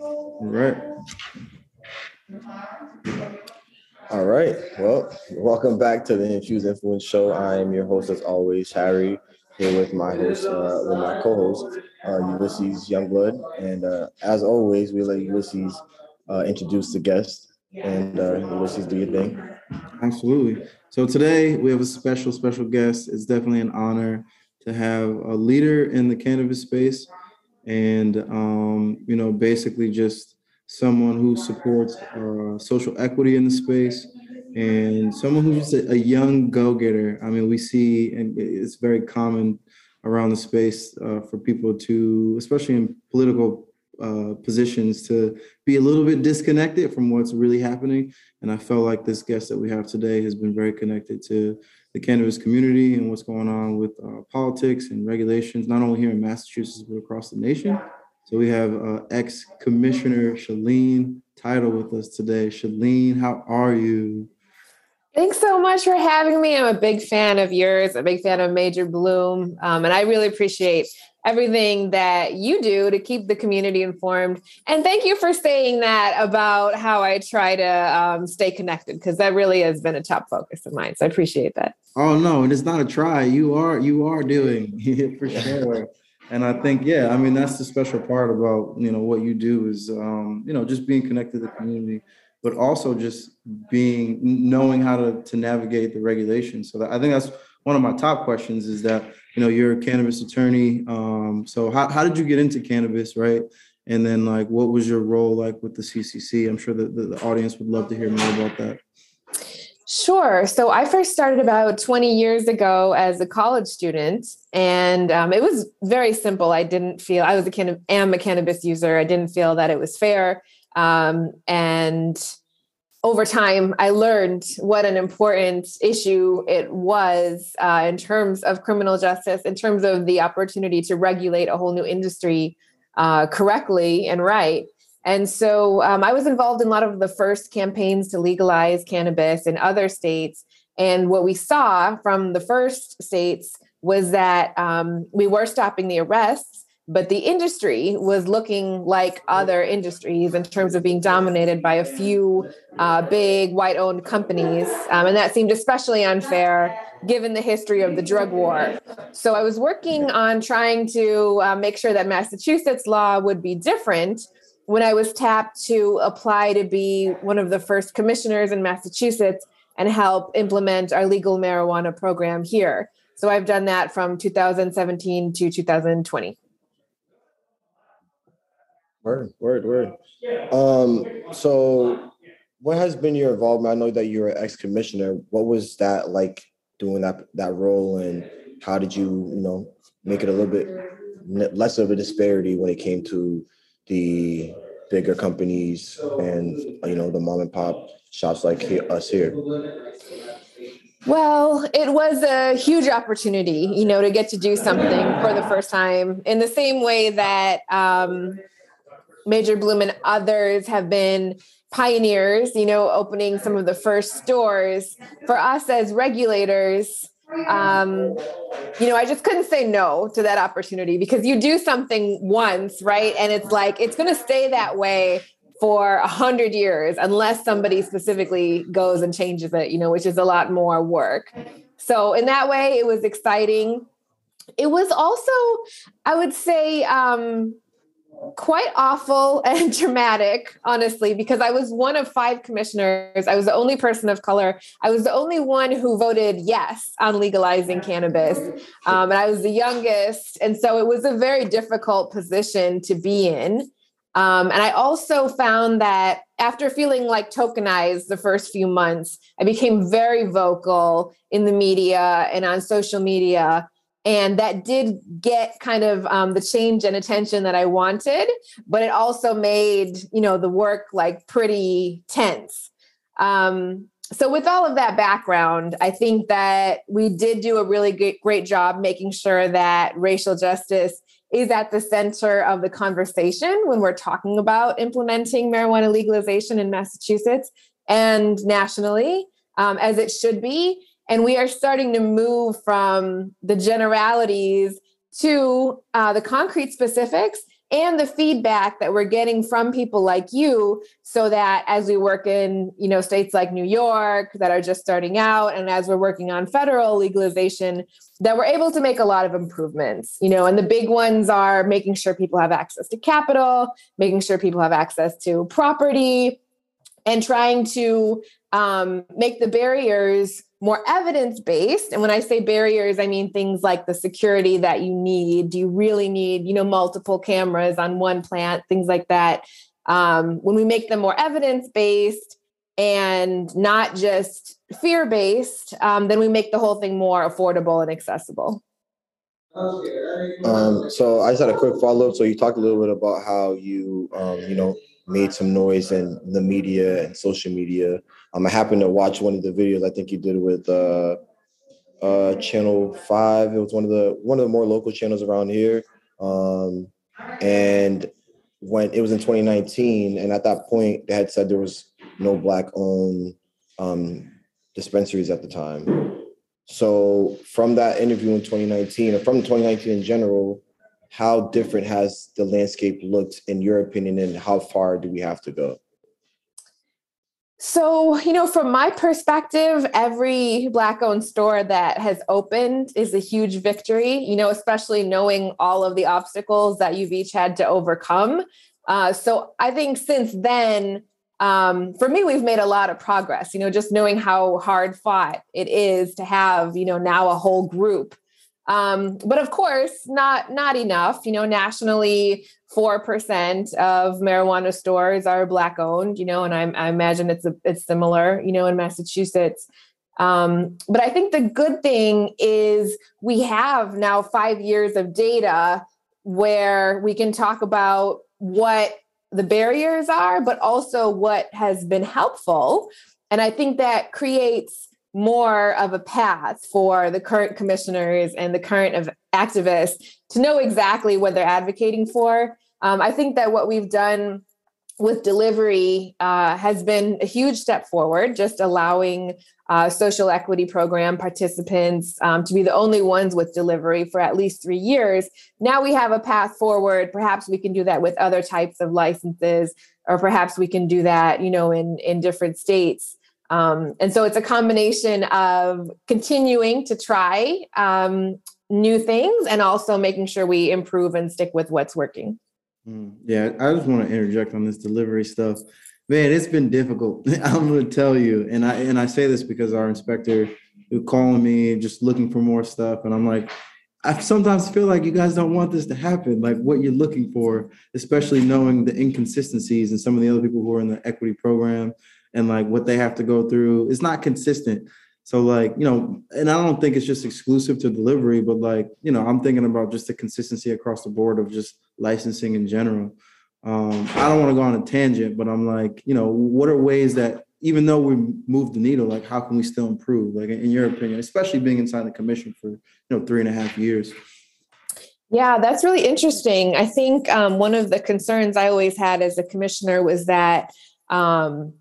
All right. All right. Well, welcome back to the Infused Influence Show. I am your host, as always, Harry, here with my host, uh, with my co-host, uh, Ulysses Youngblood. And uh, as always, we let Ulysses uh, introduce the guest. And uh, Ulysses, do your thing. Absolutely. So today we have a special, special guest. It's definitely an honor to have a leader in the cannabis space and, um, you know, basically just someone who supports uh, social equity in the space and someone who's a, a young go-getter. I mean, we see, and it's very common around the space uh, for people to, especially in political uh, positions, to be a little bit disconnected from what's really happening. And I felt like this guest that we have today has been very connected to the cannabis community and what's going on with uh, politics and regulations, not only here in Massachusetts, but across the nation. So we have uh, ex Commissioner Shaleen Title with us today. Shaleen, how are you? Thanks so much for having me. I'm a big fan of yours, a big fan of Major Bloom, um, and I really appreciate everything that you do to keep the community informed. And thank you for saying that about how I try to um, stay connected, because that really has been a top focus of mine. So I appreciate that. Oh no, and it's not a try. You are you are doing for sure. And I think, yeah, I mean, that's the special part about, you know, what you do is, um, you know, just being connected to the community, but also just being, knowing how to, to navigate the regulations. So that, I think that's one of my top questions is that, you know, you're a cannabis attorney. Um, so how, how did you get into cannabis, right? And then like, what was your role like with the CCC? I'm sure the, the audience would love to hear more about that. Sure. So I first started about 20 years ago as a college student, and um, it was very simple. I didn't feel I was a can am a cannabis user. I didn't feel that it was fair, um, and over time, I learned what an important issue it was uh, in terms of criminal justice, in terms of the opportunity to regulate a whole new industry uh, correctly and right. And so um, I was involved in a lot of the first campaigns to legalize cannabis in other states. And what we saw from the first states was that um, we were stopping the arrests, but the industry was looking like other industries in terms of being dominated by a few uh, big white owned companies. Um, and that seemed especially unfair given the history of the drug war. So I was working on trying to uh, make sure that Massachusetts law would be different when I was tapped to apply to be one of the first commissioners in Massachusetts and help implement our legal marijuana program here. So I've done that from 2017 to 2020. Word, word, word. Um, so what has been your involvement? I know that you're an ex-commissioner. What was that like doing that that role and how did you, you know, make it a little bit less of a disparity when it came to the bigger companies and you know the mom and pop shops like us here? Well, it was a huge opportunity, you know, to get to do something for the first time in the same way that um, Major Bloom and others have been pioneers, you know, opening some of the first stores. For us as regulators, um, you know, I just couldn't say no to that opportunity because you do something once, right? And it's like, it's going to stay that way for a hundred years unless somebody specifically goes and changes it, you know, which is a lot more work. So in that way, it was exciting. It was also, I would say, um, quite awful and dramatic, honestly, because I was one of five commissioners. I was the only person of color. I was the only one who voted yes on legalizing cannabis. Um, and I was the youngest. And so it was a very difficult position to be in. Um, and I also found that after feeling like tokenized the first few months, I became very vocal in the media and on social media and that did get kind of um, the change and attention that i wanted but it also made you know the work like pretty tense. Um, so with all of that background i think that we did do a really great, job making sure that racial justice is at the center of the conversation when we're talking about implementing marijuana legalization in massachusetts and nationally um, as it should be and we are starting to move from the generalities to uh, the concrete specifics and the feedback that we're getting from people like you so that as we work in you know states like new york that are just starting out and as we're working on federal legalization that we're able to make a lot of improvements you know and the big ones are making sure people have access to capital making sure people have access to property and trying to um, make the barriers more evidence based and when i say barriers i mean things like the security that you need. Do you really need you know multiple cameras on one plant? Things like that. Um, when we make them more evidence based and not just fear based um, then we make the whole thing more affordable and accessible. Um, so i just had a quick follow-up. So you talked a little bit about how you um, you know made some noise in the media and social media. Um, I happened to watch one of the videos I think you did with uh, uh, Channel Five. It was one of the one of the more local channels around here, um, and when it was in 2019, and at that point they had said there was no black owned um, dispensaries at the time. So from that interview in 2019, or from 2019 in general, how different has the landscape looked in your opinion and how far do we have to go? So you know from my perspective every black owned store that has opened is a huge victory you know especially knowing all of the obstacles that you've each had to overcome. Uh, so i think since then um, for me we've made a lot of progress you know just knowing how hard fought it is to have you know now a whole group um, but of course, not not enough. You know, nationally, four percent of marijuana stores are black owned. You know, and I, I imagine it's a, it's similar. You know, in Massachusetts. Um, but I think the good thing is we have now five years of data where we can talk about what the barriers are, but also what has been helpful. And I think that creates more of a path for the current commissioners and the current of activists to know exactly what they're advocating for. Um, I think that what we've done with delivery uh, has been a huge step forward, just allowing uh, social equity program participants um, to be the only ones with delivery for at least three years. Now we have a path forward. Perhaps we can do that with other types of licenses, or perhaps we can do that, you know, in in different states. Um, and so it's a combination of continuing to try um, new things and also making sure we improve and stick with what's working. Mm, yeah, I just want to interject on this delivery stuff. Man, it's been difficult. I'm going to tell you, and I and I say this because our inspector who calling me just looking for more stuff, and I'm like, I sometimes feel like you guys don't want this to happen, like what you're looking for, especially knowing the inconsistencies and some of the other people who are in the equity program and like what they have to go through. It's not consistent. So like, you know, and I don't think it's just exclusive to delivery, but like, you know, I'm thinking about just the consistency across the board of just licensing in general. Um, I don't want to go on a tangent, but I'm like, you know, what are ways that even though we moved the needle, like how can we still improve? Like in your opinion, especially being inside the commission for you know three and a half years. Yeah, that's really interesting. I think um, one of the concerns I always had as a commissioner was that um,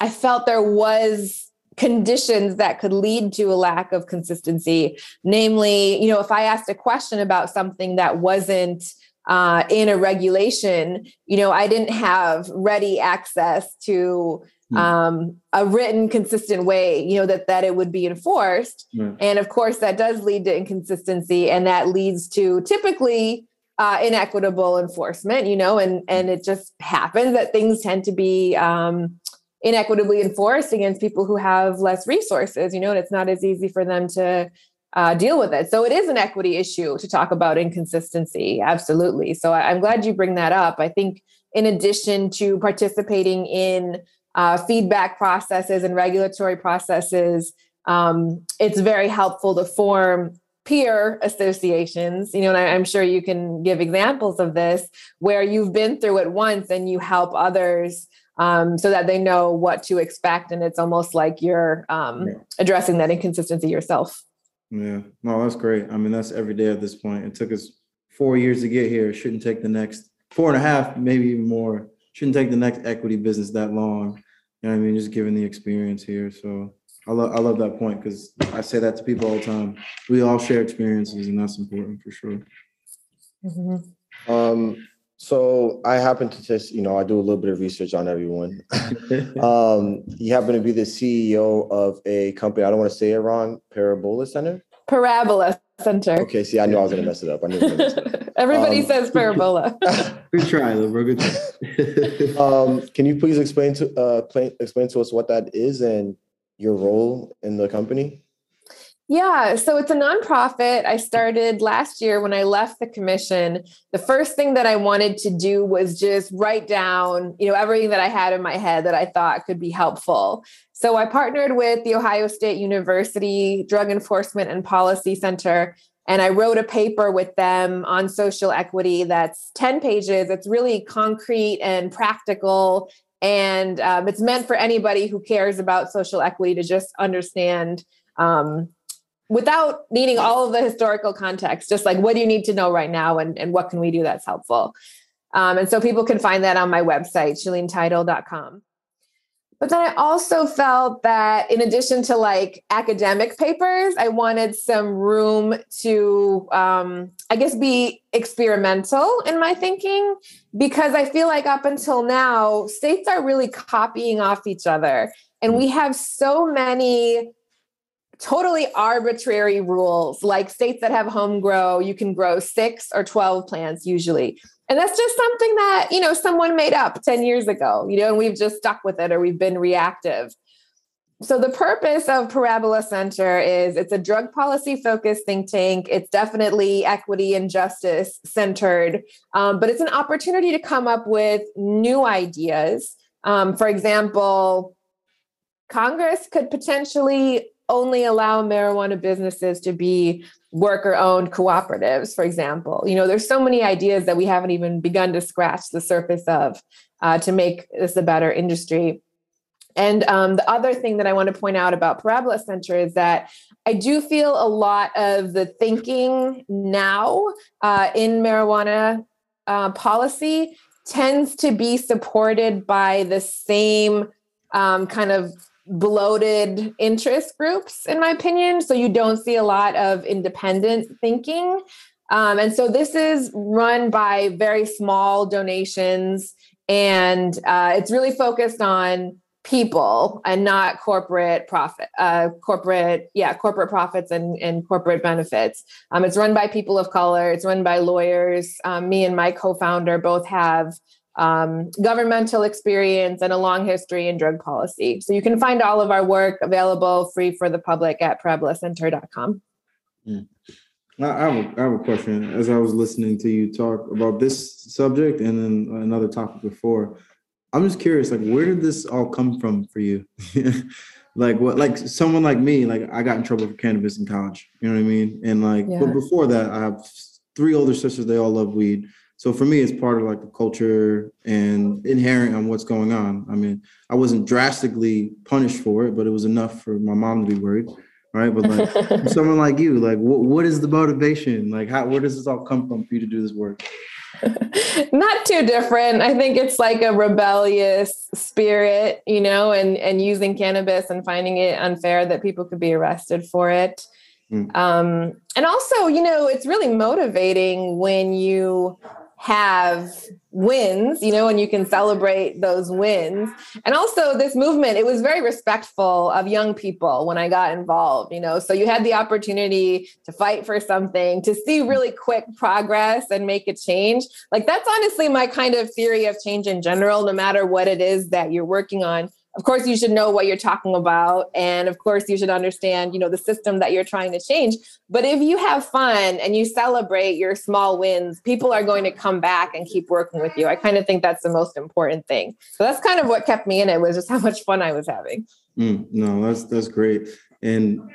I felt there was conditions that could lead to a lack of consistency. Namely, you know, if I asked a question about something that wasn't uh, in a regulation, you know, I didn't have ready access to hmm. um, a written, consistent way, you know, that that it would be enforced. And of course, that does lead to inconsistency, and that leads to typically uh, inequitable enforcement. You know, and and it just happens that things tend to be um, inequitably enforced against people who have less resources, you know, and it's not as easy for them to uh, deal with it. So it is an equity issue to talk about inconsistency. Absolutely. So I, am glad you bring that up. I think in addition to participating in uh, feedback processes and regulatory processes, um, it's very helpful to form peer associations you know and I, i'm sure you can give examples of this where you've been through it once and you help others um, so that they know what to expect. And it's almost like you're um, addressing that inconsistency yourself. Yeah, no, that's great. I mean, that's every day at this point. It took us four years to get here. It shouldn't take the next four and a half, maybe even more. Shouldn't take the next equity business that long. You know what I mean? Just given the experience here. So I love I love that point because I say that to people all the time. We all share experiences, and that's important for sure. Mm-hmm. Um, so I happen to just, you know, I do a little bit of research on everyone. um, you happen to be the CEO of a company. I don't want to say it wrong. Parabola Center. Parabola Center. Okay. See, I knew I was going to mess it up. I knew. Everybody um, says parabola. good try, though, bro. Good try. um, can you please explain to uh, explain to us what that is and your role in the company? Yeah, so it's a nonprofit. I started last year when I left the commission. The first thing that I wanted to do was just write down, you know, everything that I had in my head that I thought could be helpful. So I partnered with the Ohio State University Drug Enforcement and Policy Center and I wrote a paper with them on social equity that's 10 pages. It's really concrete and practical and um, it's meant for anybody who cares about social equity to just understand um, without needing all of the historical context, just like what do you need to know right now and, and what can we do that's helpful. Um, and so people can find that on my website, shaleentitle.com. But then I also felt that in addition to like academic papers, I wanted some room to, um, I guess, be experimental in my thinking because I feel like up until now, states are really copying off each other. And we have so many totally arbitrary rules. Like states that have home grow you can grow six or 12 plants usually. And that's just something that you know someone made up 10 years ago you know and we've just stuck with it or we've been reactive. So the purpose of parabola center is it's a drug policy focused think tank. It's definitely equity and justice centered um, but it's an opportunity to come up with new ideas. Um, for example congress could potentially only allow marijuana businesses to be worker owned cooperatives, for example. You know, there's so many ideas that we haven't even begun to scratch the surface of uh, to make this a better industry. And um, the other thing that I want to point out about Parabola Center is that I do feel a lot of the thinking now uh, in marijuana uh, policy tends to be supported by the same um, kind of bloated interest groups, in my opinion. So you don't see a lot of independent thinking. Um, and so this is run by very small donations, and uh, it's really focused on people and not corporate profit uh, corporate yeah corporate profits and, and corporate benefits um, it's run by people of color it's run by lawyers um, me and my co-founder both have um, governmental experience, and a long history in drug policy. So you can find all of our work available free for the public at parabolacenter.com. Mm. I have, a, I have a question. As I was listening to you talk about this subject and then another topic before, I'm just curious, like, where did this all come from for you? like, what, like someone like me, like, I got in trouble for cannabis in college. You know what I mean? And like, yeah. but before that, I have three older sisters. They all love weed. So for me, it's part of like the culture and inherent on what's going on. I mean, I wasn't drastically punished for it, but it was enough for my mom to be worried. Right. But like someone like you, like what, what is the motivation? Like how where does this all come from for you to do this work? Not too different. I think it's like a rebellious spirit, you know, and and using cannabis and finding it unfair that people could be arrested for it. Mm. Um, and also, you know, it's really motivating when you have wins, you know, and you can celebrate those wins. And also, this movement, it was very respectful of young people when I got involved, you know. So you had the opportunity to fight for something, to see really quick progress and make a change. Like, that's honestly my kind of theory of change in general, no matter what it is that you're working on of course you should know what you're talking about and of course you should understand you know the system that you're trying to change. But if you have fun and you celebrate your small wins people are going to come back and keep working with you. I kind of think that's the most important thing. So that's kind of what kept me in it was just how much fun i was having. Mm, no that's that's great. And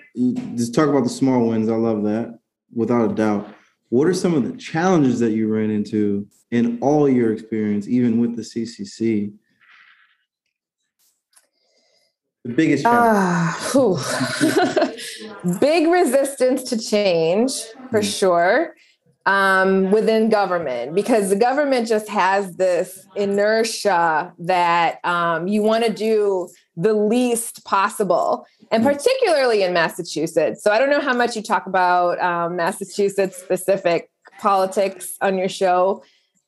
just talk about the small wins i love that without a doubt. What are some of the challenges that you ran into in all your experience even with the ccc the biggest uh, big resistance to change for mm. sure um, within government because the government just has this inertia that um, you want to do the least possible and mm. particularly in massachusetts so i don't know how much you talk about um, massachusetts specific politics on your show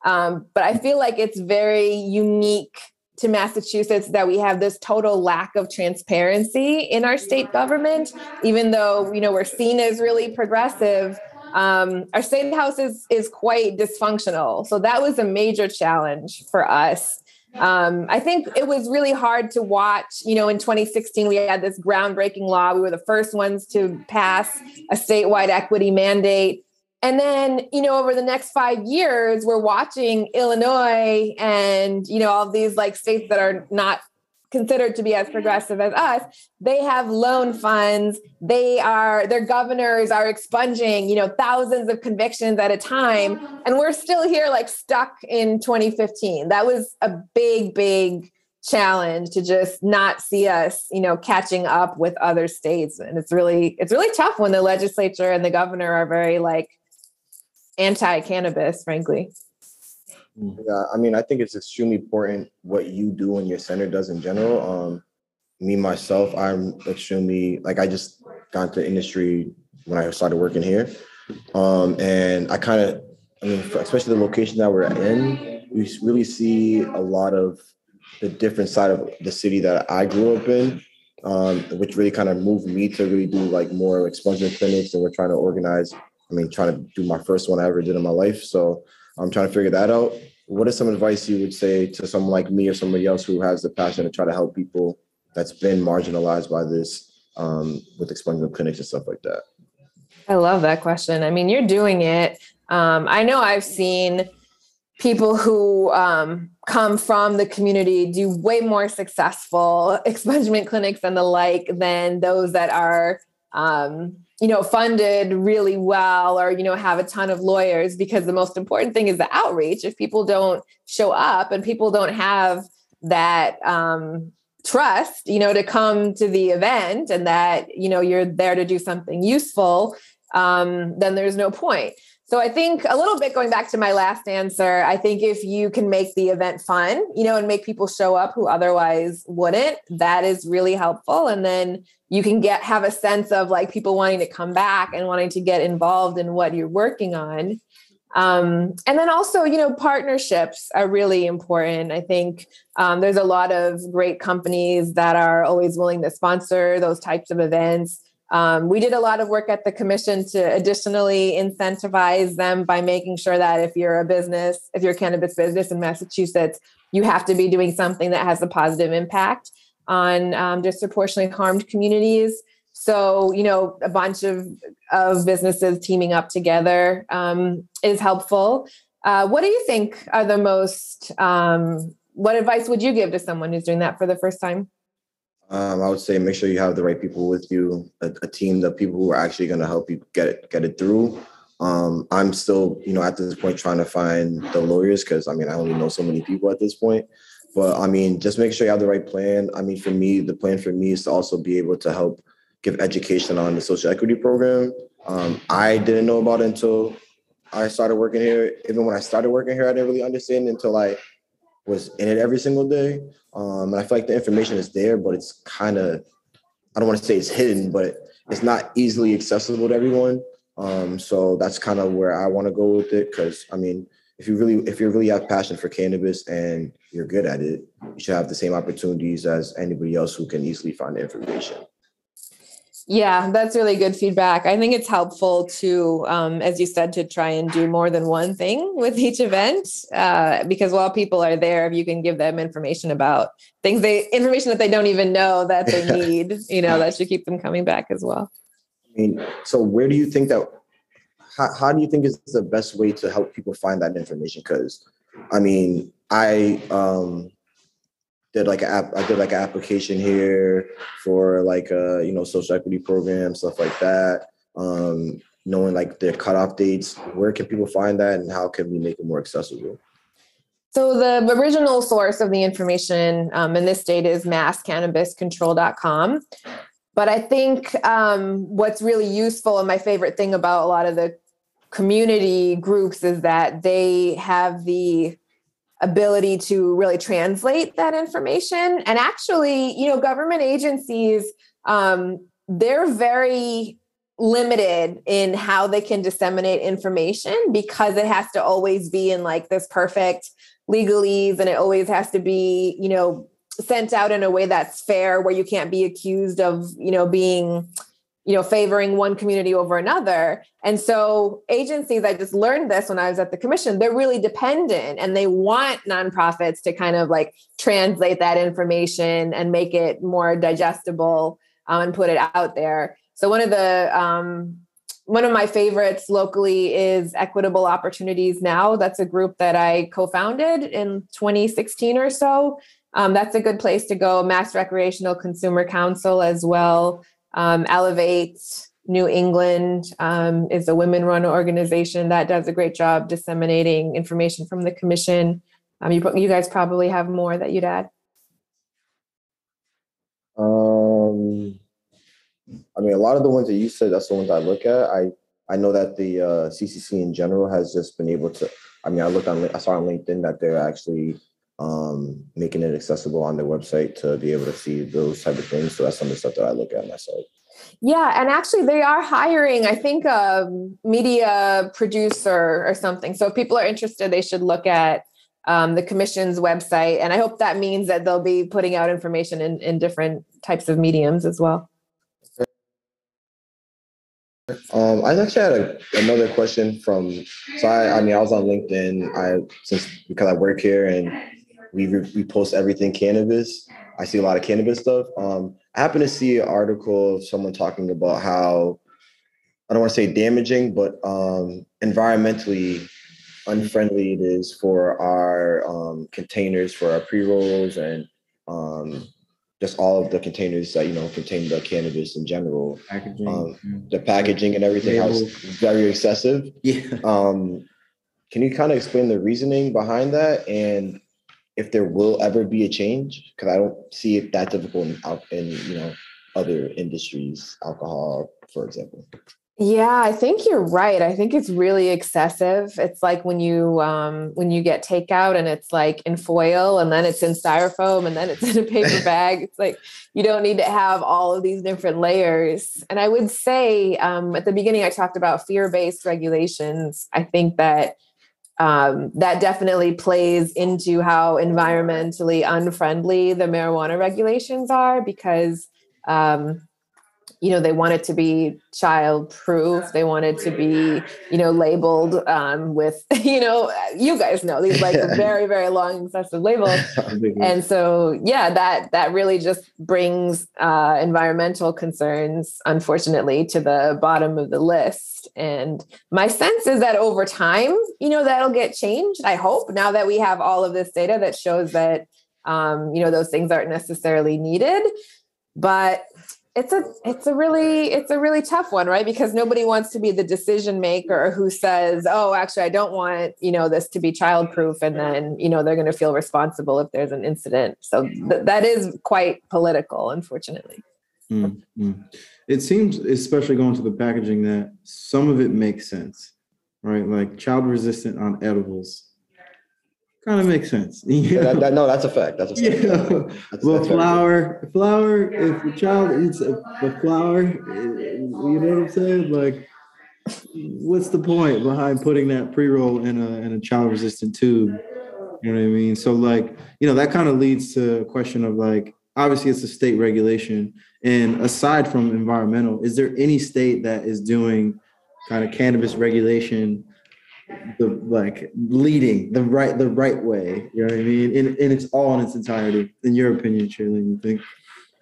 Um, but I feel like it's very unique to Massachusetts that we have this total lack of transparency in our state government, even though you know we're seen as really progressive. Um, our state house is is quite dysfunctional, so that was a major challenge for us. Um, I think it was really hard to watch. You know, in 2016, we had this groundbreaking law. We were the first ones to pass a statewide equity mandate. And then, you know, over the next five years, we're watching Illinois and, you know, all these like states that are not considered to be as mm-hmm. progressive as us. They have loan funds. They are their governors are expunging you know thousands of convictions at a time. Mm-hmm. And we're still here like stuck in 2015 that was a big big challenge to just not see us you know catching up with other states. And it's really it's really tough when the legislature and the governor are very like anti-cannabis frankly yeah, I mean, I think it's extremely important what you do and your center does in general. Um, me myself, I'm extremely like I just got into industry when I started working here, um, and I kind of, I mean, especially the location that we're in, we really see a lot of the different side of the city that I grew up in, um, which really kind of moved me to really do like more expungement clinics, and we're trying to organize. I mean, trying to do my first one I ever did in my life, so I'm trying to figure that out. What is some advice you would say to someone like me or somebody else who has the passion to try to help people that's been marginalized by this um, with expungement clinics and stuff like that? I love that question. I mean, you're doing it. Um, I know I've seen people who um, come from the community do way more successful expungement clinics and the like than those that are um, you know funded really well or you know have a ton of lawyers because the most important thing is the outreach. If people don't show up and people don't have that um, trust you know to come to the event and that you know you're there to do something useful um, then there's no point so I think a little bit going back to my last answer, I think if you can make the event fun, you know, and make people show up who otherwise wouldn't, that is really helpful. And then you can get have a sense of like people wanting to come back and wanting to get involved in what you're working on. Um, and then also, you know, partnerships are really important. I think um, there's a lot of great companies that are always willing to sponsor those types of events. Um, we did a lot of work at the commission to additionally incentivize them by making sure that if you're a business, if you're a cannabis business in Massachusetts, you have to be doing something that has a positive impact on um, disproportionately harmed communities. So, you know, a bunch of, of businesses teaming up together um, is helpful. Uh, what do you think are the most, um, what advice would you give to someone who's doing that for the first time? Um, I would say make sure you have the right people with you, a, a team the people who are actually going to help you get it get it through. Um, I'm still, you know, at this point trying to find the lawyers because I mean I only know so many people at this point. But I mean, just make sure you have the right plan. I mean, for me, the plan for me is to also be able to help give education on the social equity program. Um, I didn't know about it until I started working here. Even when I started working here, I didn't really understand until I was in it every single day. Um, and I feel like the information is there, but it's kind of, I don't want to say it's hidden, but it's not easily accessible to everyone. Um, so that's kind of where I want to go with it. Cause I mean, if you really, if you really have passion for cannabis and you're good at it, you should have the same opportunities as anybody else who can easily find information. Yeah, that's really good feedback. I think it's helpful to, um, as you said, to try and do more than one thing with each event, uh, because while people are there, if you can give them information about things they information that they don't even know that they need, you know, that should keep them coming back as well. I mean, so where do you think that? How, how do you think is the best way to help people find that information? Because, I mean, I um, did like I did like an application here for like a you know social equity program stuff like that. Um, knowing like their cutoff dates, where can people find that, and how can we make it more accessible? So the original source of the information um, in this state is masscannabiscontrol.com. But I think um, what's really useful and my favorite thing about a lot of the community groups is that they have the ability to really translate that information. And actually, you know, government agencies, um, they're very limited in how they can disseminate information because it has to always be in like this perfect legalese and it always has to be, you know, sent out in a way that's fair where you can't be accused of, you know, being you know favoring one community over another and so agencies i just learned this when i was at the commission they're really dependent and they want nonprofits to kind of like translate that information and make it more digestible um, and put it out there so one of the um, one of my favorites locally is Equitable Opportunities Now. That's a group that I co-founded in 2016 or so. Um, that's a good place to go. Mass Recreational Consumer Council as well. Um, Elevate New England um, is a women-run organization that does a great job disseminating information from the commission. Um, you, you guys probably have more that you'd add. Um, I mean, a lot of the ones that you said, that's the ones I look at. I I know that the uh, CCC in general has just been able to. I mean, I looked on, I saw on LinkedIn that they're actually um, making it accessible on their website to be able to see those type of things. So that's some of the stuff that I look at myself. Yeah, and actually, they are hiring. I think a media producer or something. So if people are interested, they should look at um, the commission's website, and I hope that means that they'll be putting out information in, in different types of mediums as well. Um, I actually had a, another question from. So I, I mean, I was on LinkedIn. I since because I work here and we we post everything cannabis. I see a lot of cannabis stuff. Um, I happen to see an article of someone talking about how I don't want to say damaging, but um, environmentally unfriendly it is for our um, containers for our pre rolls and um, just all of the containers that you know contain the cannabis in general. Packaging, um, yeah. the packaging and everything is very excessive. Yeah. Um, can you kind of explain the reasoning behind that and if there will ever be a change? Because I don't see it that difficult in, in you know other industries, alcohol, for example. Yeah, I think you're right. I think it's really excessive. It's like when you um when you get takeout and it's like in foil and then it's in styrofoam and then it's in a paper bag. It's like you don't need to have all of these different layers. And I would say um at the beginning I talked about fear-based regulations. I think that um, that definitely plays into how environmentally unfriendly the marijuana regulations are because um, you know they wanted to be child proof they wanted to be you know labeled um, with you know you guys know these like very very long excessive labels. And so yeah that that really just brings uh, environmental concerns unfortunately to the bottom of the list. And my sense is that over time you know that'll get changed i hope now that we have all of this data that shows that um, you know those things aren't necessarily needed. But it's a it's a really it's a really tough one right? Because nobody wants to be the decision maker who says oh actually i don't want you know this to be childproof and then you know they're going to feel responsible if there's an incident. So th- that is quite political unfortunately. Mm-hmm. it seems especially going to the packaging that some of it makes sense right? Like child resistant on edibles kind of makes sense. Yeah, that, that, no, that's a fact. That's a fact. Yeah. That's, well, that's flour, flour. If a child eats a, a flour, eh, you know what I'm saying? Like, what's the point behind putting that pre roll in a in a child resistant tube? You know what I mean? So, like, you know, that kind of leads to a question of like, obviously, it's a state regulation, and aside from environmental, is there any state that is doing kind of cannabis regulation? The like leading the right the right way. You know what I mean? And, and it's all in its entirety. In your opinion, Shirley, you think?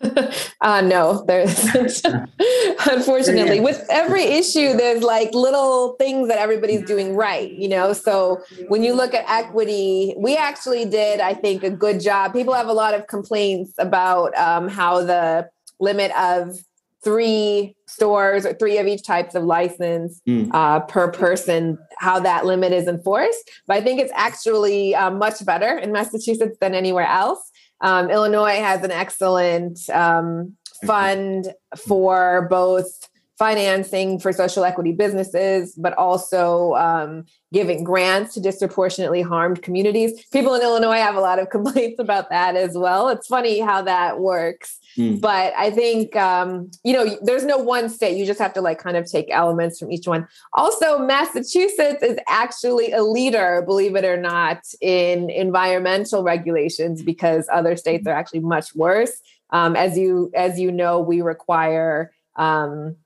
uh no there's unfortunately with every issue there's like little things that everybody's doing right you know so when you look at equity we actually did i think a good job people have a lot of complaints about um, how the limit of three stores or three of each types of license mm. uh, per person how that limit is enforced but i think it's actually uh, much better in massachusetts than anywhere else um, illinois has an excellent um, fund for both financing for social equity businesses, but also um, giving grants to disproportionately harmed communities. People in Illinois have a lot of complaints about that as well. It's funny how that works. Mm. But I think, um, you know, there's no one state. You just have to like kind of take elements from each one. Also, Massachusetts is actually a leader, believe it or not, in environmental regulations because other states are actually much worse. Um, as you as you know, we require um,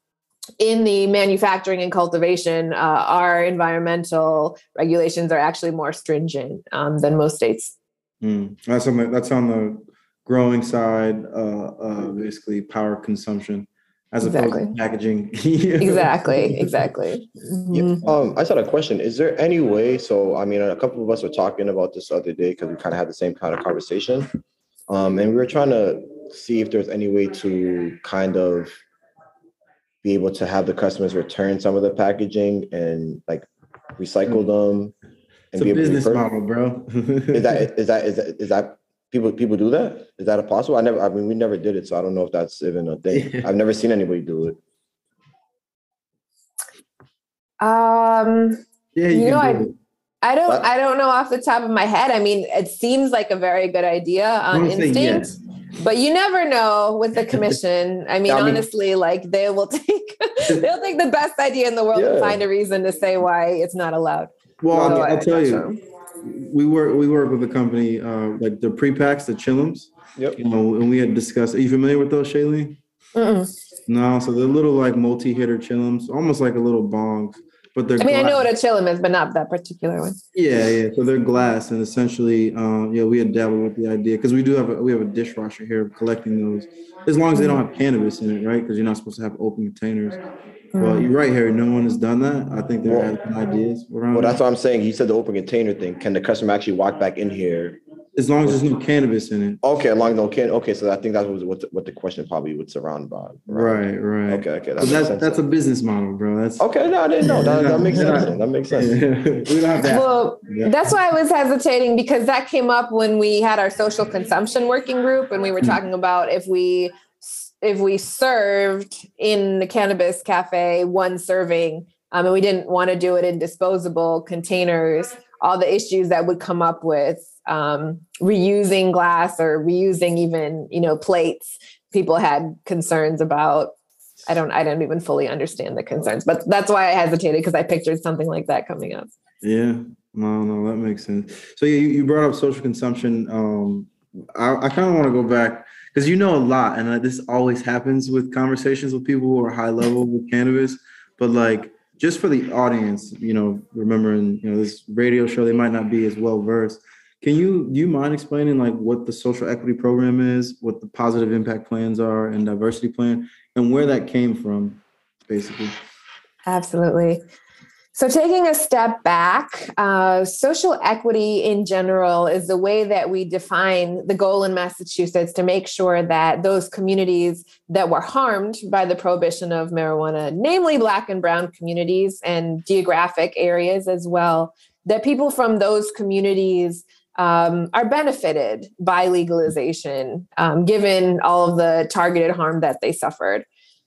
in the manufacturing and cultivation, uh, our environmental regulations are actually more stringent um, than most states. Mm. That's on the that's on the growing side, uh, uh, basically power consumption as exactly. opposed to packaging. exactly, exactly. Mm-hmm. Yeah. Um, I just had a question. Is there any way? So, I mean, a couple of us were talking about this other day because we kind of had the same kind of conversation, um, and we were trying to see if there's any way to kind of be able to have the customers return some of the packaging and like recycle mm. them. And it's a business model, bro. is that is that is that is that people people do that? Is that a possible? I never. I mean, we never did it, so I don't know if that's even a thing. I've never seen anybody do it. Um. Yeah, you, you know, I. It. I don't. What? I don't know off the top of my head. I mean, it seems like a very good idea on instinct. Yes but you never know with the commission. I mean, I mean honestly, like they will take they'll take the best idea in the world yeah. and find a reason to say why it's not allowed. Well, so I'll, I'll tell you, we work we work with a company uh, like the pre-packs, the chillums. Yep. You know, and we had discussed. Are you familiar with those, Shailene? No, so they're little like multi-hitter chillums, almost like a little bong, but they're. I mean, glass. I know what a chillum is, but not that particular one. Yeah, yeah. So they're glass, and essentially, um, yeah, we had dabbled with the idea because we do have a, we have a dishwasher here collecting those, as long as they don't have cannabis in it, right? Because you're not supposed to have open containers. Well, you're right, Harry. No one has done that. I think there well, are ideas around. Well, that's what I'm saying. You said the open container thing. Can the customer actually walk back in here as long as there's no cannabis in it. Okay, as long as no can. Okay, so I think that was what the, what the question probably would surround by. Right, right. right. Okay, okay. That that's that's a business model, bro. That's okay. No, I didn't know. That, that makes sense. That makes sense. we don't have that. Well, yeah. that's why I was hesitating because that came up when we had our social consumption working group, and we were mm. talking about if we if we served in the cannabis cafe one serving, um, and we didn't want to do it in disposable containers, all the issues that would come up with um, reusing glass or reusing even you know plates people had concerns about i don't i don't even fully understand the concerns but that's why i hesitated because i pictured something like that coming up. Yeah no no that makes sense. So you, you brought up social consumption um, i, I kind of want to go back because you know a lot and this always happens with conversations with people who are high level with cannabis but like just for the audience you know remembering you know this radio show they might not be as well versed can you you mind explaining like what the social equity program is, what the positive impact plans are, and diversity plan, and where that came from, basically? Absolutely. So, taking a step back, uh, social equity in general is the way that we define the goal in Massachusetts to make sure that those communities that were harmed by the prohibition of marijuana, namely Black and Brown communities and geographic areas as well, that people from those communities um, are benefited by legalization, um, given all of the targeted harm that they suffered.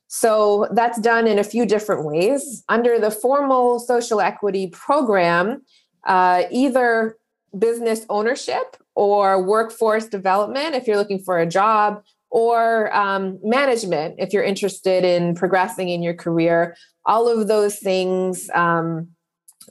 So that's done in a few different ways. Under the formal social equity program, uh, either business ownership or workforce development, if you're looking for a job, or um, management, if you're interested in progressing in your career, all of those things um,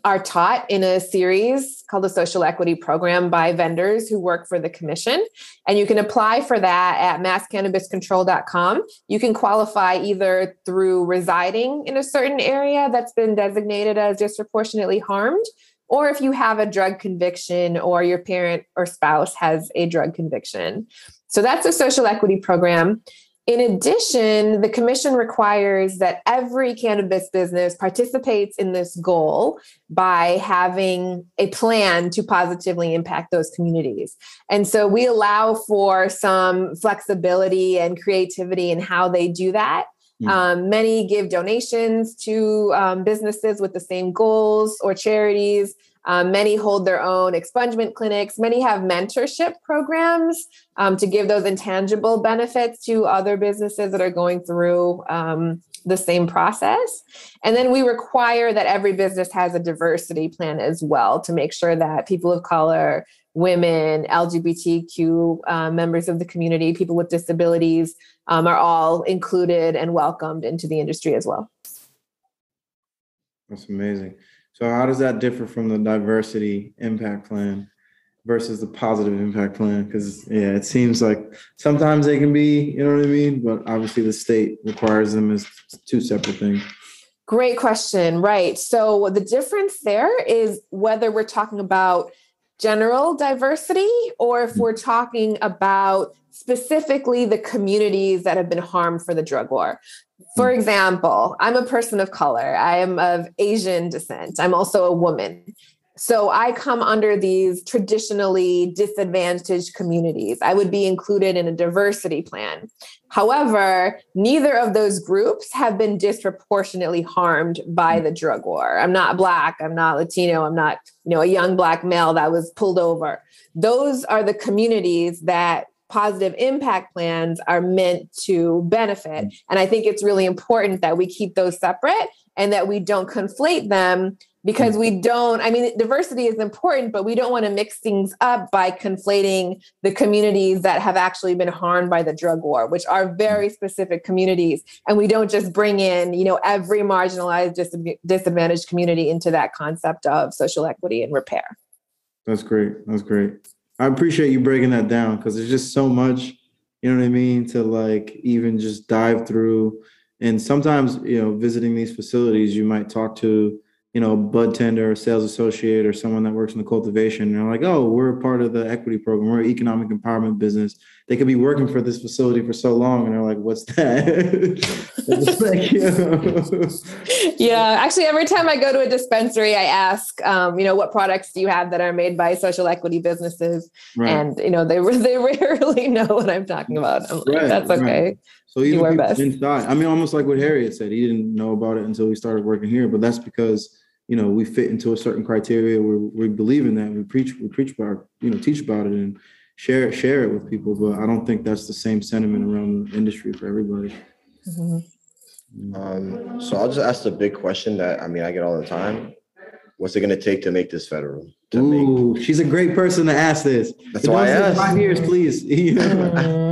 are taught in a series called the Social Equity Program by vendors who work for the commission. And you can apply for that at masscannabiscontrol.com. You can qualify either through residing in a certain area that's been designated as disproportionately harmed, or if you have a drug conviction or your parent or spouse has a drug conviction. So that's a social equity program. In addition, the commission requires that every cannabis business participates in this goal by having a plan to positively impact those communities. And so we allow for some flexibility and creativity in how they do that. Mm. Um, many give donations to um, businesses with the same goals or charities. Um, many hold their own expungement clinics. Many have mentorship programs um, to give those intangible benefits to other businesses that are going through um, the same process. And then we require that every business has a diversity plan as well to make sure that people of color, women, LGBTQ uh, members of the community, people with disabilities um, are all included and welcomed into the industry as well. That's amazing. So, how does that differ from the diversity impact plan versus the positive impact plan? Because, yeah, it seems like sometimes they can be, you know what I mean? But obviously, the state requires them as two separate things. Great question. Right. So, the difference there is whether we're talking about general diversity or if we're talking about specifically the communities that have been harmed for the drug war. For hmm. example, I'm a person of color. I am of Asian descent. I'm also a woman. So I come under these traditionally disadvantaged communities. I would be included in a diversity plan. However, neither of those groups have been disproportionately harmed by the drug war. I'm not black, I'm not Latino, I'm not, you know, a young black male that was pulled over. Those are the communities that positive impact plans are meant to benefit. Mm. And I think it's really important that we keep those separate and that we don't conflate them because mm. we don't i mean diversity is important but we don't want to mix things up by conflating the communities that have actually been harmed by the drug war which are very mm. specific communities. And we don't just bring in you know every marginalized dis- disadvantaged community into that concept of social equity and repair. That's great. That's great i appreciate you breaking that down because there's just so much you know what i mean to like even just dive through. And sometimes you know visiting these facilities you might talk to you know, bud tender or sales associate or someone that works in the cultivation. And they're like, oh, we're part of the equity program. We're an economic empowerment business. They could be working for this facility for so long. And they're like, what's that? like, you know. Yeah. Actually, every time I go to a dispensary, I ask, um, you know, what products do you have that are made by social equity businesses? Right. And, you know, they, they rarely know what I'm talking about. I'm like, right, that's okay. Right. So even inside, I mean, almost like what Harriet said, he didn't know about it until we started working here, but that's because you know we fit into a certain criteria where we believe in that we preach we preach about you know teach about it and share it share it with people but i don't think that's the same sentiment around the industry for everybody. Mm-hmm. um, so i'll just ask the big question that i mean i get all the time. What's it going to take to make this federal Ooh, make... she's a great person to ask this. That's why I asked. Five years, please.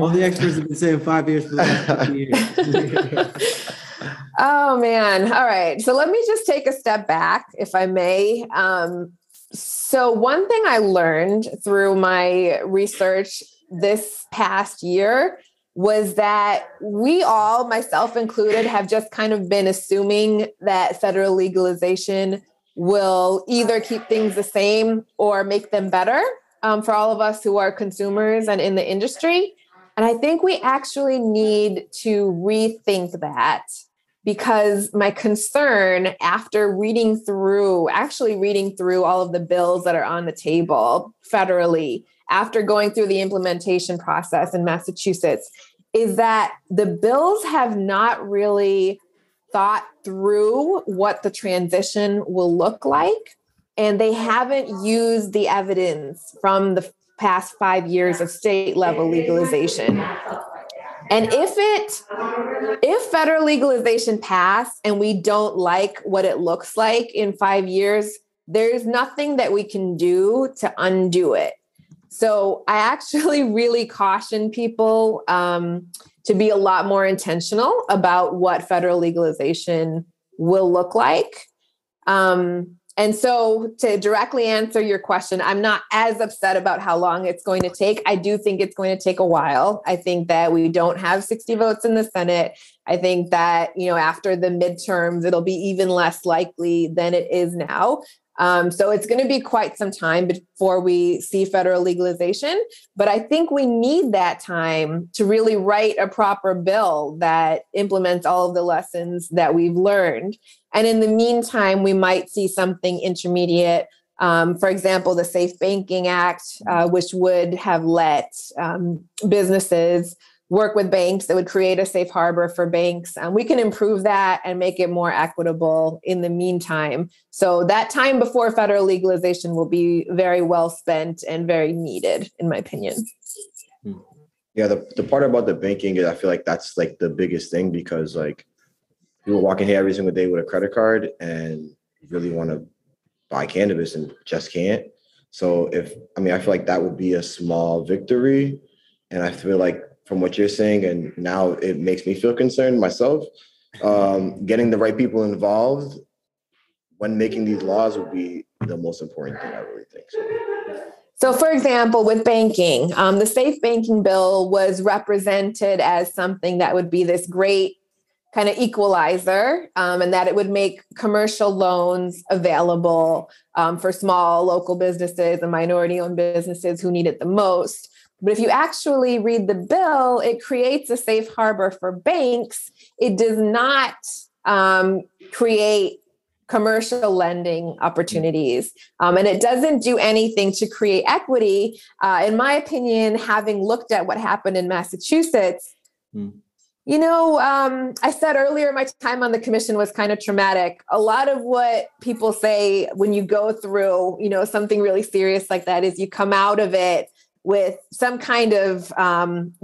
all the experts have been saying five years for the last years. Oh man. All right. So let me just take a step back, if I may. Um, so, one thing I learned through my research this past year was that we all, myself included, have just kind of been assuming that federal legalization will either keep things the same or make them better um, for all of us who are consumers and in the industry. And I think we actually need to rethink that because my concern after reading through, actually reading through all of the bills that are on the table federally, after going through the implementation process in Massachusetts, is that the bills have not really thought through what the transition will look like. And they haven't used the evidence from the past five years of state level legalization and if it if federal legalization passed and we don't like what it looks like in 5 years, there's nothing that we can do to undo it. So I actually really caution people um, to be a lot more intentional about what federal legalization will look like. Um, and so, to directly answer your question, I'm not as upset about how long it's going to take. I do think it's going to take a while. I think that we don't have 60 votes in the Senate. I think that, you know, after the midterms, it'll be even less likely than it is now. Um, so it's going to be quite some time before we see federal legalization. But I think we need that time to really write a proper bill that implements all of the lessons that we've learned. And in the meantime, we might see something intermediate. Um, for example, the Safe Banking Act, uh, which would have let um, businesses work with banks that would create a safe harbor for banks. And we can improve that and make it more equitable in the meantime. So that time before federal legalization will be very well spent and very needed, in my opinion. Hmm. Yeah, the, the part about the banking is I feel like that's like the biggest thing because like people walking here every single day with a credit card and really want to buy cannabis and just can't. So if I mean I feel like that would be a small victory. And I feel like from what you're saying, and now it makes me feel concerned myself. Um, getting the right people involved when making these laws would be the most important thing. I really think so. So, for example, with banking, um, the safe banking bill was represented as something that would be this great kind of equalizer um, and that it would make commercial loans available um, for small local businesses and minority owned businesses who need it the most. But if you actually read the bill, it creates a safe harbor for banks. It does not um, create commercial lending opportunities. Um, and it doesn't do anything to create equity. Uh, in my opinion, having looked at what happened in Massachusetts, mm. you know, um, I said earlier my time on the commission was kind of traumatic. A lot of what people say when you go through, you know, something really serious like that is you come out of it with some kind of um,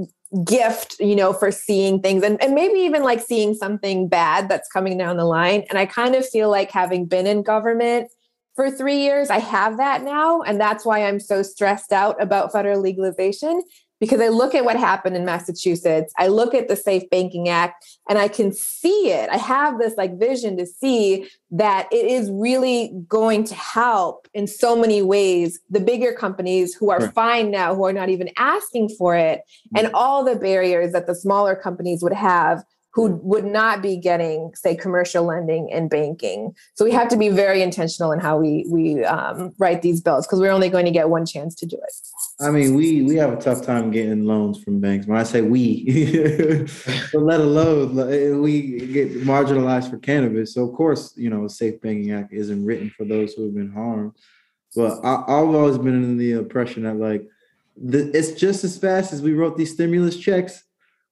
gift, you know, for seeing things and, and maybe even like seeing something bad that's coming down the line. And I kind of feel like having been in government for three years, I have that now. And that's why I'm so stressed out about federal legalization because I look at what happened in Massachusetts, I look at the Safe Banking Act, and I can see it. I have this like vision to see that it is really going to help in so many ways the bigger companies who are sure. fine now, who are not even asking for it, and mm. all the barriers that the smaller companies would have who would not be getting, say, commercial lending and banking. So we have to be very intentional in how we we um, write these bills because we're only going to get one chance to do it. I mean, we we have a tough time getting loans from banks. When I say we, but let alone we get marginalized for cannabis. So of course, you know, Safe Banking Act isn't written for those who have been harmed. But I, have always been in the impression that like the, it's just as fast as we wrote these stimulus checks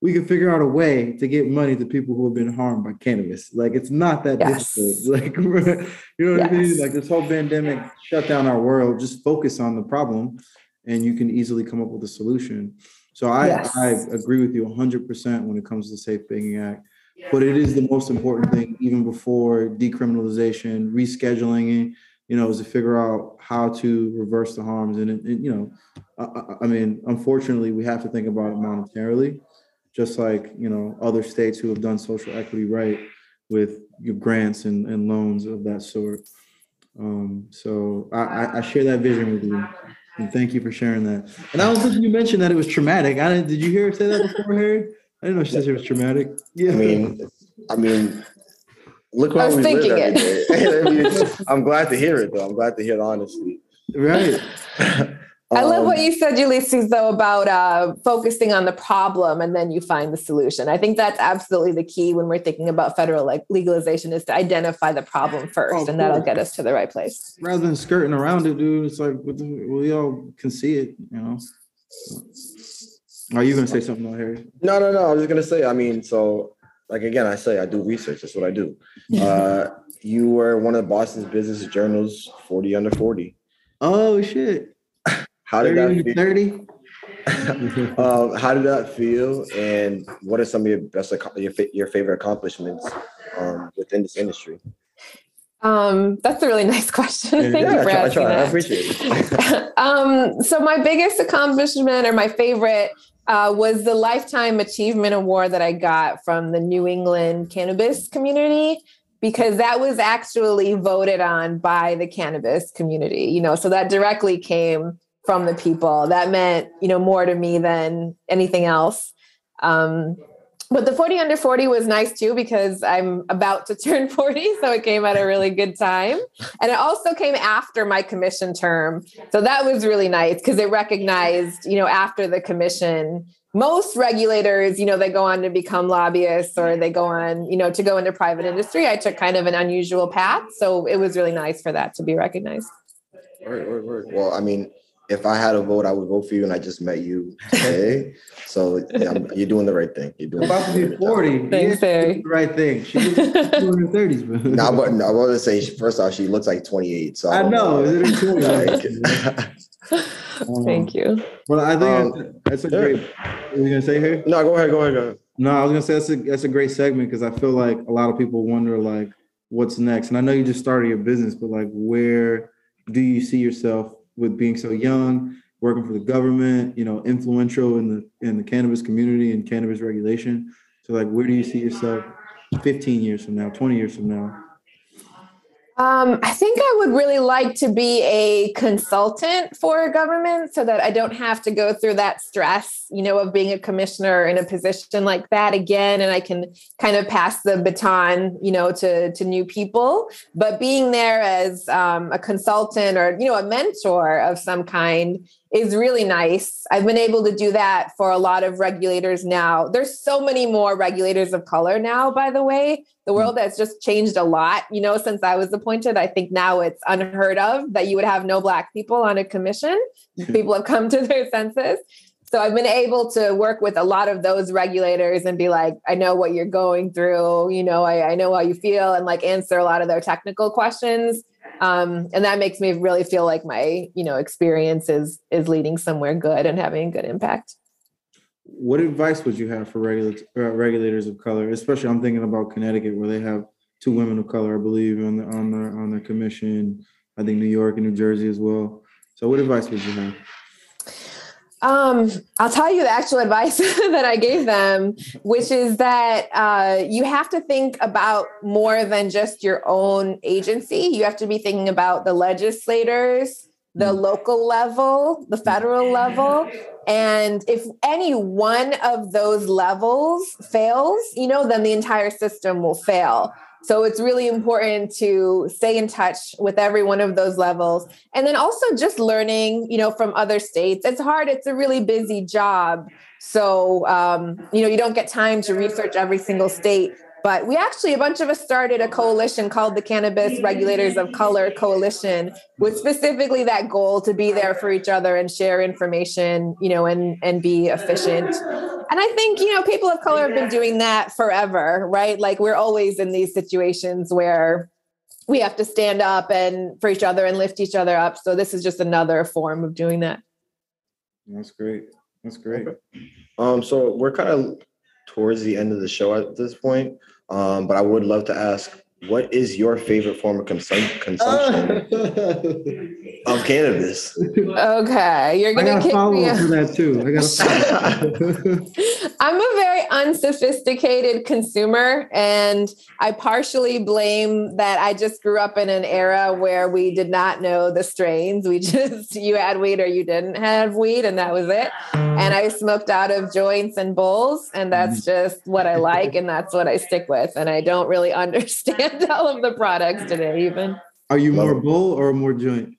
we can figure out a way to get money to people who have been harmed by cannabis. Like it's not that yes. difficult. Like you know what yes. I mean? Like this whole pandemic shut down our world. Just focus on the problem, and you can easily come up with a solution. So I, yes. I agree with you 100% when it comes to the Safe Banking Act. But it is the most important thing, even before decriminalization, rescheduling it, you know, is to figure out how to reverse the harms. And, it, it, you know, I, I mean, unfortunately, we have to think about it monetarily just like you know other states who have done social equity right with your grants and, and loans of that sort. Um, so I, I share that vision with you. And thank you for sharing that. And I don't think you mentioned that it was traumatic. I didn't, did you hear her say that before, Harry? I didn't know she said it was traumatic. Yeah. I mean, I mean, look how we live every day. I mean, I'm glad to hear it though. I'm glad to hear it honestly. Right. I love what um, you said, Ulysses, though, about uh, focusing on the problem and then you find the solution. I think that's absolutely the key when we're thinking about federal like legalization is to identify the problem first, oh, and that'll get us to the right place. Rather than skirting around it, dude, it's like we all can see it, you know. Are you going to say something, Harry? No, no, no. I was just going to say. I mean, so like again, I say I do research. That's what I do. Uh, you were one of Boston's business journals, forty under forty. Oh shit! How did that feel? 30? um, how did that feel? And what are some of your best, your, your favorite accomplishments um, within this industry? Um, that's a really nice question. Thank yeah, you for I asking try, that. I appreciate it. um, so my biggest accomplishment or my favorite uh, was the Lifetime Achievement Award that I got from the New England cannabis community because that was actually voted on by the cannabis community. You know, so that directly came from the people. That meant, you know, more to me than anything else. Um, but the 40 under 40 was nice too because I'm about to turn 40. So it came at a really good time. And it also came after my commission term. So that was really nice because it recognized, you know, after the commission, most regulators, you know, they go on to become lobbyists or they go on, you know, to go into private industry. I took kind of an unusual path. So it was really nice for that to be recognized. Word, word, word. Well, I mean, if I had a vote, I would vote for you, and I just met you today. so yeah, you're doing the right thing. You're doing About to be 40. Thanks, Yeah, Harry. the right thing. She's in her 30s, bro. No, but no, I want to say first off, she looks like 28. So I don't know. Is it cool? Like, Thank you. Well, I think Um, that's, that's a yeah. great. What are you gonna say here? no, go ahead, go ahead, go ahead. No, I was gonna say that's a that's a great segment because I feel like a lot of people wonder like what's next. And I know you just started your business, but like where do you see yourself with being so young, working for the government, you know, influential in the in the cannabis community and cannabis regulation? So like where do you see yourself 15 years from now, 20 years from now? Um, I think I would really like to be a consultant for a government so that I don't have to go through that stress, you know, of being a commissioner in a position like that again. And I can kind of pass the baton, you know, to, to new people. But being there as um, a consultant or, you know, a mentor of some kind is really nice. I've been able to do that for a lot of regulators now. There's so many more regulators of color now, by the way. The world has just changed a lot, you know, since I was appointed. I think now it's unheard of that you would have no black people on a commission. people have come to their senses. So I've been able to work with a lot of those regulators and be like, I know what you're going through, you know, I, I know how you feel and like answer a lot of their technical questions. Um, and that makes me really feel like my, you know, experience is is leading somewhere good and having a good impact. What advice would you have for regulators uh, regulators of color, especially I'm thinking about Connecticut where they have two women of color, I believe, on the on the on the commission. I think New York and New Jersey as well. So what advice would you have? Um, I'll tell you the actual advice that I gave them, which is that uh, you have to think about more than just your own agency. You have to be thinking about the legislators, the Mm. local level, the federal level. And if any one of those levels fails, you know, then the entire system will fail. So it's really important to stay in touch with every one of those levels. And then also just learning, you know, from other states. It's hard, it's a really busy job. So, um, you know, you don't get time to research every single state. But we actually, a bunch of us started a coalition called the Cannabis Regulators of Color Coalition, with specifically that goal to be there for each other and share information, you know, and and be efficient. And I think, you know, people of color have been doing that forever, right? Like we're always in these situations where we have to stand up and for each other and lift each other up. So this is just another form of doing that. That's great. That's great. Um, so we're kind of towards the end of the show at this point. Um, but I would love to ask, what is your favorite form of consum- consumption of cannabis? Okay, you're gonna got kick follow me up for that too. I got a follow I'm a very unsophisticated consumer, and I partially blame that I just grew up in an era where we did not know the strains. We just, you had weed or you didn't have weed, and that was it. And I smoked out of joints and bowls, and that's mm. just what I like, and that's what I stick with. And I don't really understand all of the products today, even. Are you more bowl or more joint?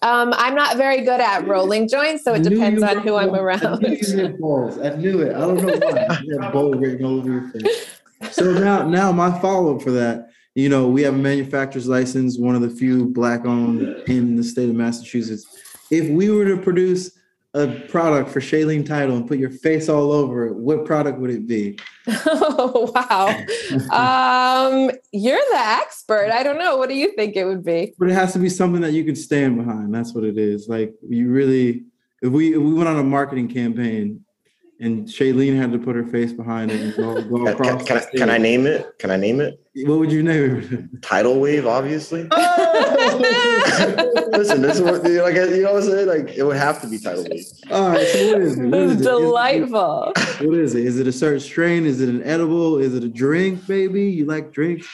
Um, I'm not very good at rolling joints, so it depends on who I'm. I around. knew you balls. I knew it. I don't know why. You had bowl written all over your face. So now, now my follow up for that. You know, we have a manufacturer's license, one of the few black owned in the state of Massachusetts. If we were to produce a product for Shaleen Title and put your face all over it, what product would it be? Oh wow. Um, you're the expert. I don't know. What do you think it would be? But it has to be something that you can stand behind. That's what it is. Like you really, if we if we went on a marketing campaign and Shailene had to put her face behind it and go, go Can, across. can, can, I, can I name it? Can I name it? What would you name it? Tidal wave, obviously. It? Listen, this is what you know, like you know what I'm saying? Like it would have to be title wave. All right. So what is it? What This is is it? Is- delightful. What is it? Is it a certain strain? Is it an edible? Is it a drink, baby? You like drinks?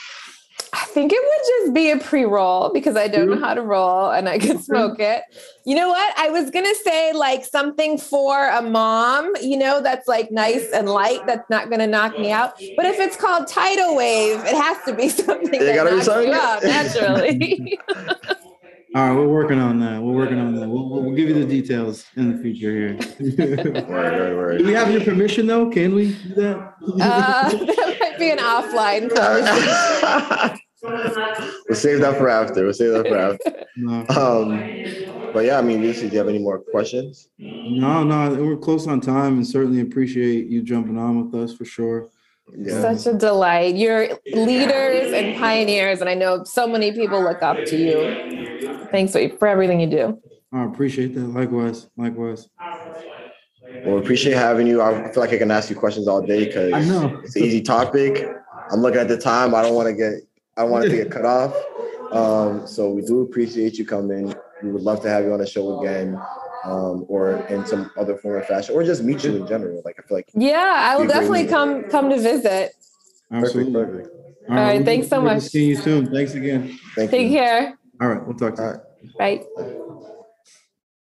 I think it would just be a pre-roll because I don't know how to roll and I could smoke it. You know what? I was gonna say like something for a mom, you know, that's like nice and light, that's not gonna knock me out. But if it's called tidal wave, it has to be something It that gotta be knocks something you out naturally. All right, we're working on that. We're working on that. We'll, we'll we'll give you the details in the future here. Word, word, word. Do we have your permission though? Can we do that? uh, that might be an offline conversation. We'll save that for after. We'll save that for after. Um, but yeah, I mean, Lucy, do you have any more questions? No, no, we're close on time and certainly appreciate you jumping on with us for sure. Yeah. Such a delight. You're leaders and pioneers, and I know so many people look up to you. Thanks for everything you do. I appreciate that. Likewise, likewise. Well, appreciate having you. I feel like I can ask you questions all day because it's an easy topic. I'm looking at the time. I don't want to get. I don't want it to get cut off. Um, so we do appreciate you coming. We would love to have you on the show again, um, or in some other form or fashion, or just meet you in general. Like I feel like Yeah, I will definitely meeting. come come to visit. perfect, Absolutely. perfect. All right, we thanks look so much. See you soon. Thanks again. Thank Take you. care. All right, we'll talk to you. All right. Bye.